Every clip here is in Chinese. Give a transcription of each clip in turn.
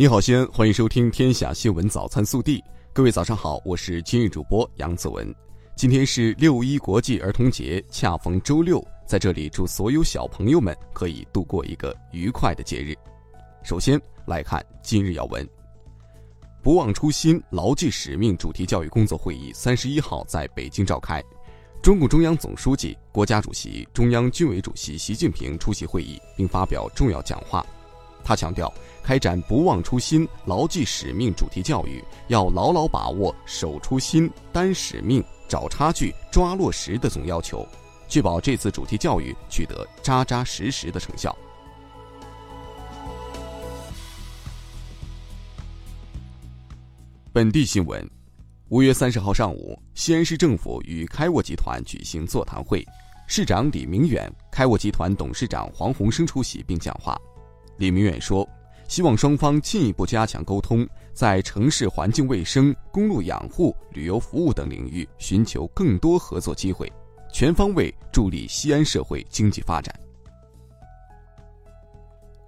你好，西安，欢迎收听《天下新闻早餐速递》。各位早上好，我是今日主播杨子文。今天是六一国际儿童节，恰逢周六，在这里祝所有小朋友们可以度过一个愉快的节日。首先来看今日要闻：不忘初心，牢记使命主题教育工作会议三十一号在北京召开。中共中央总书记、国家主席、中央军委主席习近平出席会议并发表重要讲话。他强调，开展不忘初心、牢记使命主题教育，要牢牢把握守初心、担使命、找差距、抓落实的总要求，确保这次主题教育取得扎扎实实的成效。本地新闻。五月三十号上午，西安市政府与开沃集团举行座谈会，市长李明远、开沃集团董事长黄鸿升出席并讲话。李明远说：“希望双方进一步加强沟通，在城市环境卫生、公路养护、旅游服务等领域寻求更多合作机会，全方位助力西安社会经济发展。”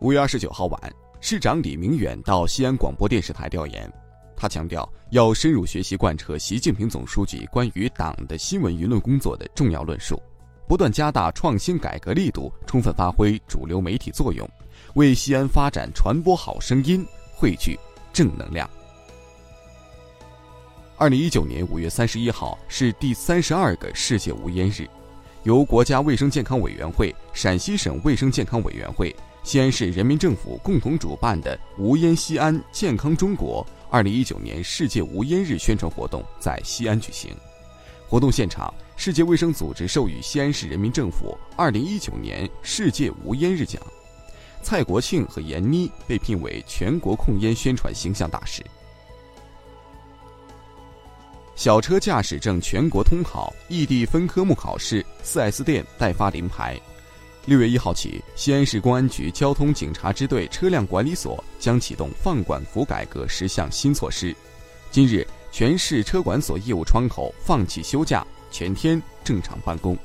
五月二十九号晚，市长李明远到西安广播电视台调研。他强调，要深入学习贯彻习近平总书记关于党的新闻舆论工作的重要论述，不断加大创新改革力度，充分发挥主流媒体作用，为西安发展传播好声音，汇聚正能量。二零一九年五月三十一号是第三十二个世界无烟日，由国家卫生健康委员会、陕西省卫生健康委员会、西安市人民政府共同主办的“无烟西安，健康中国”。二零一九年世界无烟日宣传活动在西安举行，活动现场，世界卫生组织授予西安市人民政府二零一九年世界无烟日奖，蔡国庆和闫妮被聘为全国控烟宣传形象大使。小车驾驶证全国通考，异地分科目考试，4S 店代发临牌。六月一号起，西安市公安局交通警察支队车辆管理所将启动放管服改革十项新措施。今日，全市车管所业务窗口放弃休假，全天正常办公。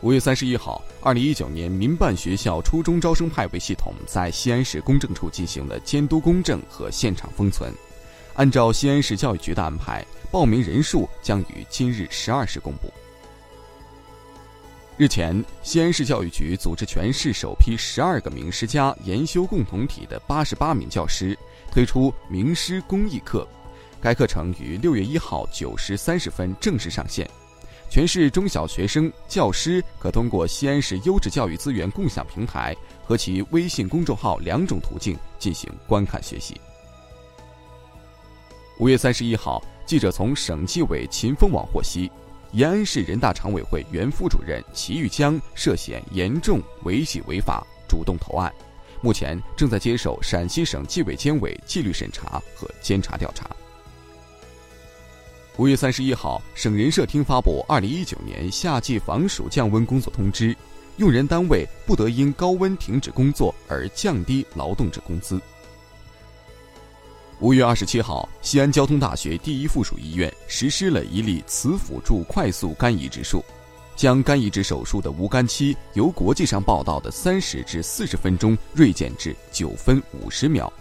五月三十一号，二零一九年民办学校初中招生派位系统在西安市公证处进行了监督公证和现场封存。按照西安市教育局的安排，报名人数将于今日十二时公布。日前，西安市教育局组织全市首批十二个名师家研修共同体的八十八名教师推出名师公益课，该课程于六月一号九时三十分正式上线。全市中小学生、教师可通过西安市优质教育资源共享平台和其微信公众号两种途径进行观看学习。五月三十一号，记者从省纪委秦风网获悉。延安市人大常委会原副主任齐玉江涉嫌严重违纪违法，主动投案，目前正在接受陕西省纪委监委纪律审查和监察调查。五月三十一号，省人社厅发布二零一九年夏季防暑降温工作通知，用人单位不得因高温停止工作而降低劳动者工资。五月二十七号，西安交通大学第一附属医院实施了一例磁辅助快速肝移植术，将肝移植手术的无肝期由国际上报道的三十至四十分钟锐减至九分五十秒，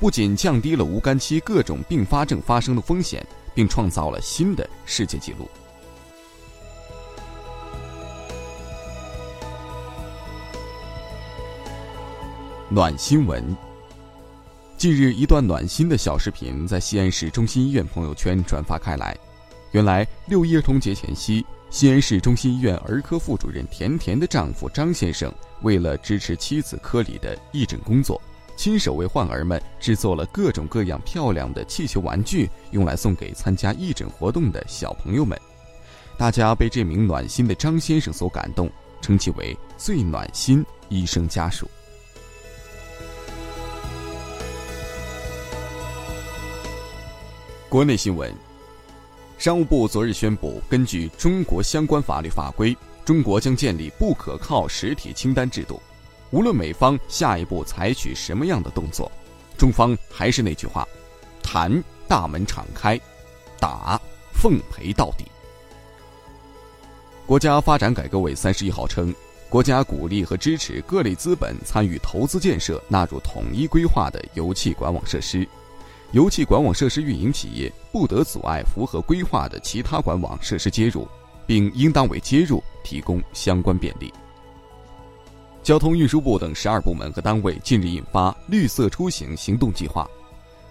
不仅降低了无肝期各种并发症发生的风险，并创造了新的世界纪录。暖新闻。近日，一段暖心的小视频在西安市中心医院朋友圈转发开来。原来，六一儿童节前夕，西安市中心医院儿科副主任田田的丈夫张先生，为了支持妻子科里的义诊工作，亲手为患儿们制作了各种各样漂亮的气球玩具，用来送给参加义诊活动的小朋友们。大家被这名暖心的张先生所感动，称其为“最暖心医生家属”。国内新闻，商务部昨日宣布，根据中国相关法律法规，中国将建立不可靠实体清单制度。无论美方下一步采取什么样的动作，中方还是那句话：谈大门敞开，打奉陪到底。国家发展改革委三十一号称，国家鼓励和支持各类资本参与投资建设纳入统一规划的油气管网设施，油气管网设施运营企业不得阻碍符合规划的其他管网设施接入，并应当为接入提供相关便利。交通运输部等十二部门和单位近日印发绿色出行行动计划，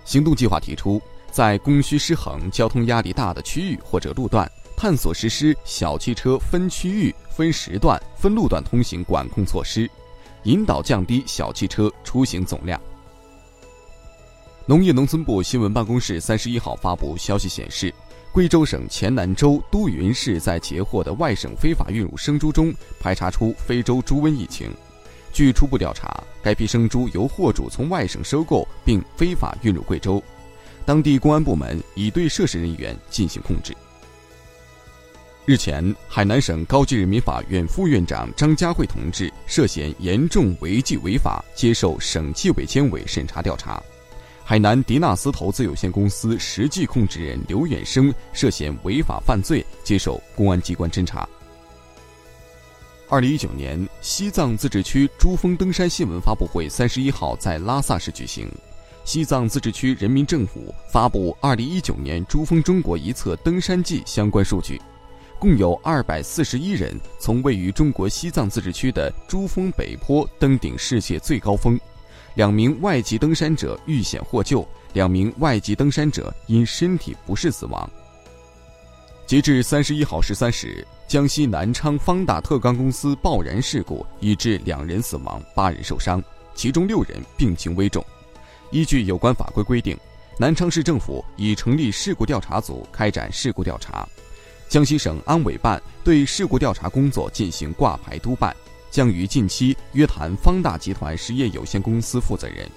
行动计划提出，在供需失衡、交通压力大的区域或者路段。探索实施小汽车分区域、分时段、分路段通行管控措施，引导降低小汽车出行总量。农业农村部新闻办公室三十一号发布消息显示，贵州省黔南州都匀市在截获的外省非法运入生猪中排查出非洲猪瘟疫情。据初步调查，该批生猪由货主从外省收购并非法运入贵州，当地公安部门已对涉事人员进行控制。日前，海南省高级人民法院副院长张家慧同志涉嫌严重违纪违法，接受省纪委监委审查调查。海南迪纳斯投资有限公司实际控制人刘远生涉嫌违法犯罪，接受公安机关侦查。二零一九年西藏自治区珠峰登山新闻发布会三十一号在拉萨市举行，西藏自治区人民政府发布二零一九年珠峰中国一侧登山记相关数据。共有二百四十一人从位于中国西藏自治区的珠峰北坡登顶世界最高峰，两名外籍登山者遇险获救，两名外籍登山者因身体不适死亡。截至三十一号十三时，江西南昌方大特钢公司爆燃事故已致两人死亡，八人受伤，其中六人病情危重。依据有关法规规定，南昌市政府已成立事故调查组开展事故调查。江西省安委办对事故调查工作进行挂牌督办，将于近期约谈方大集团实业有限公司负责人。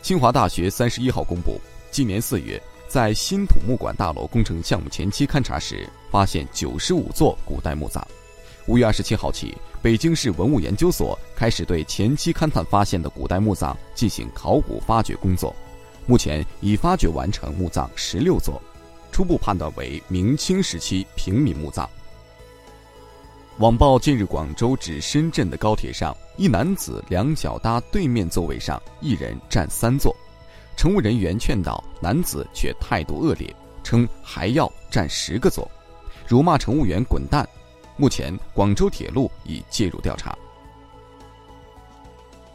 清华大学三十一号公布，今年四月在新土木馆大楼工程项目前期勘查时，发现九十五座古代墓葬。五月二十七号起，北京市文物研究所开始对前期勘探发现的古代墓葬进行考古发掘工作，目前已发掘完成墓葬十六座。初步判断为明清时期平民墓葬。网曝近日广州至深圳的高铁上，一男子两脚搭对面座位上，一人占三座，乘务人员劝导男子却态度恶劣，称还要占十个座，辱骂乘务员滚蛋。目前广州铁路已介入调查。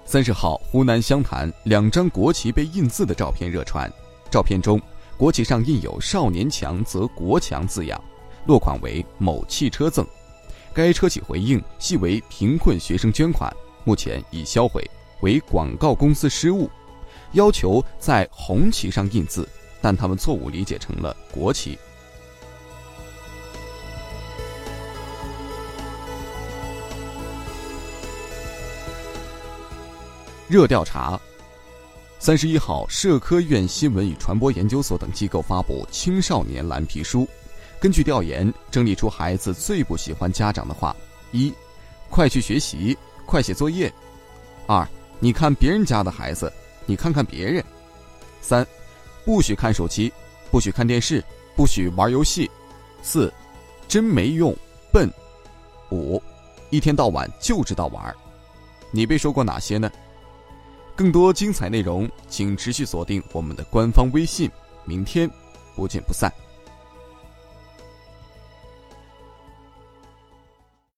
三十号，湖南湘潭两张国旗被印字的照片热传，照片中。国旗上印有“少年强则国强”字样，落款为某汽车赠。该车企回应系为贫困学生捐款，目前已销毁，为广告公司失误，要求在红旗上印字，但他们错误理解成了国旗。热调查。三十一号，社科院新闻与传播研究所等机构发布青少年蓝皮书。根据调研，整理出孩子最不喜欢家长的话：一，快去学习，快写作业；二，你看别人家的孩子，你看看别人；三，不许看手机，不许看电视，不许玩游戏；四，真没用，笨；五，一天到晚就知道玩。你被说过哪些呢？更多精彩内容，请持续锁定我们的官方微信。明天不见不散。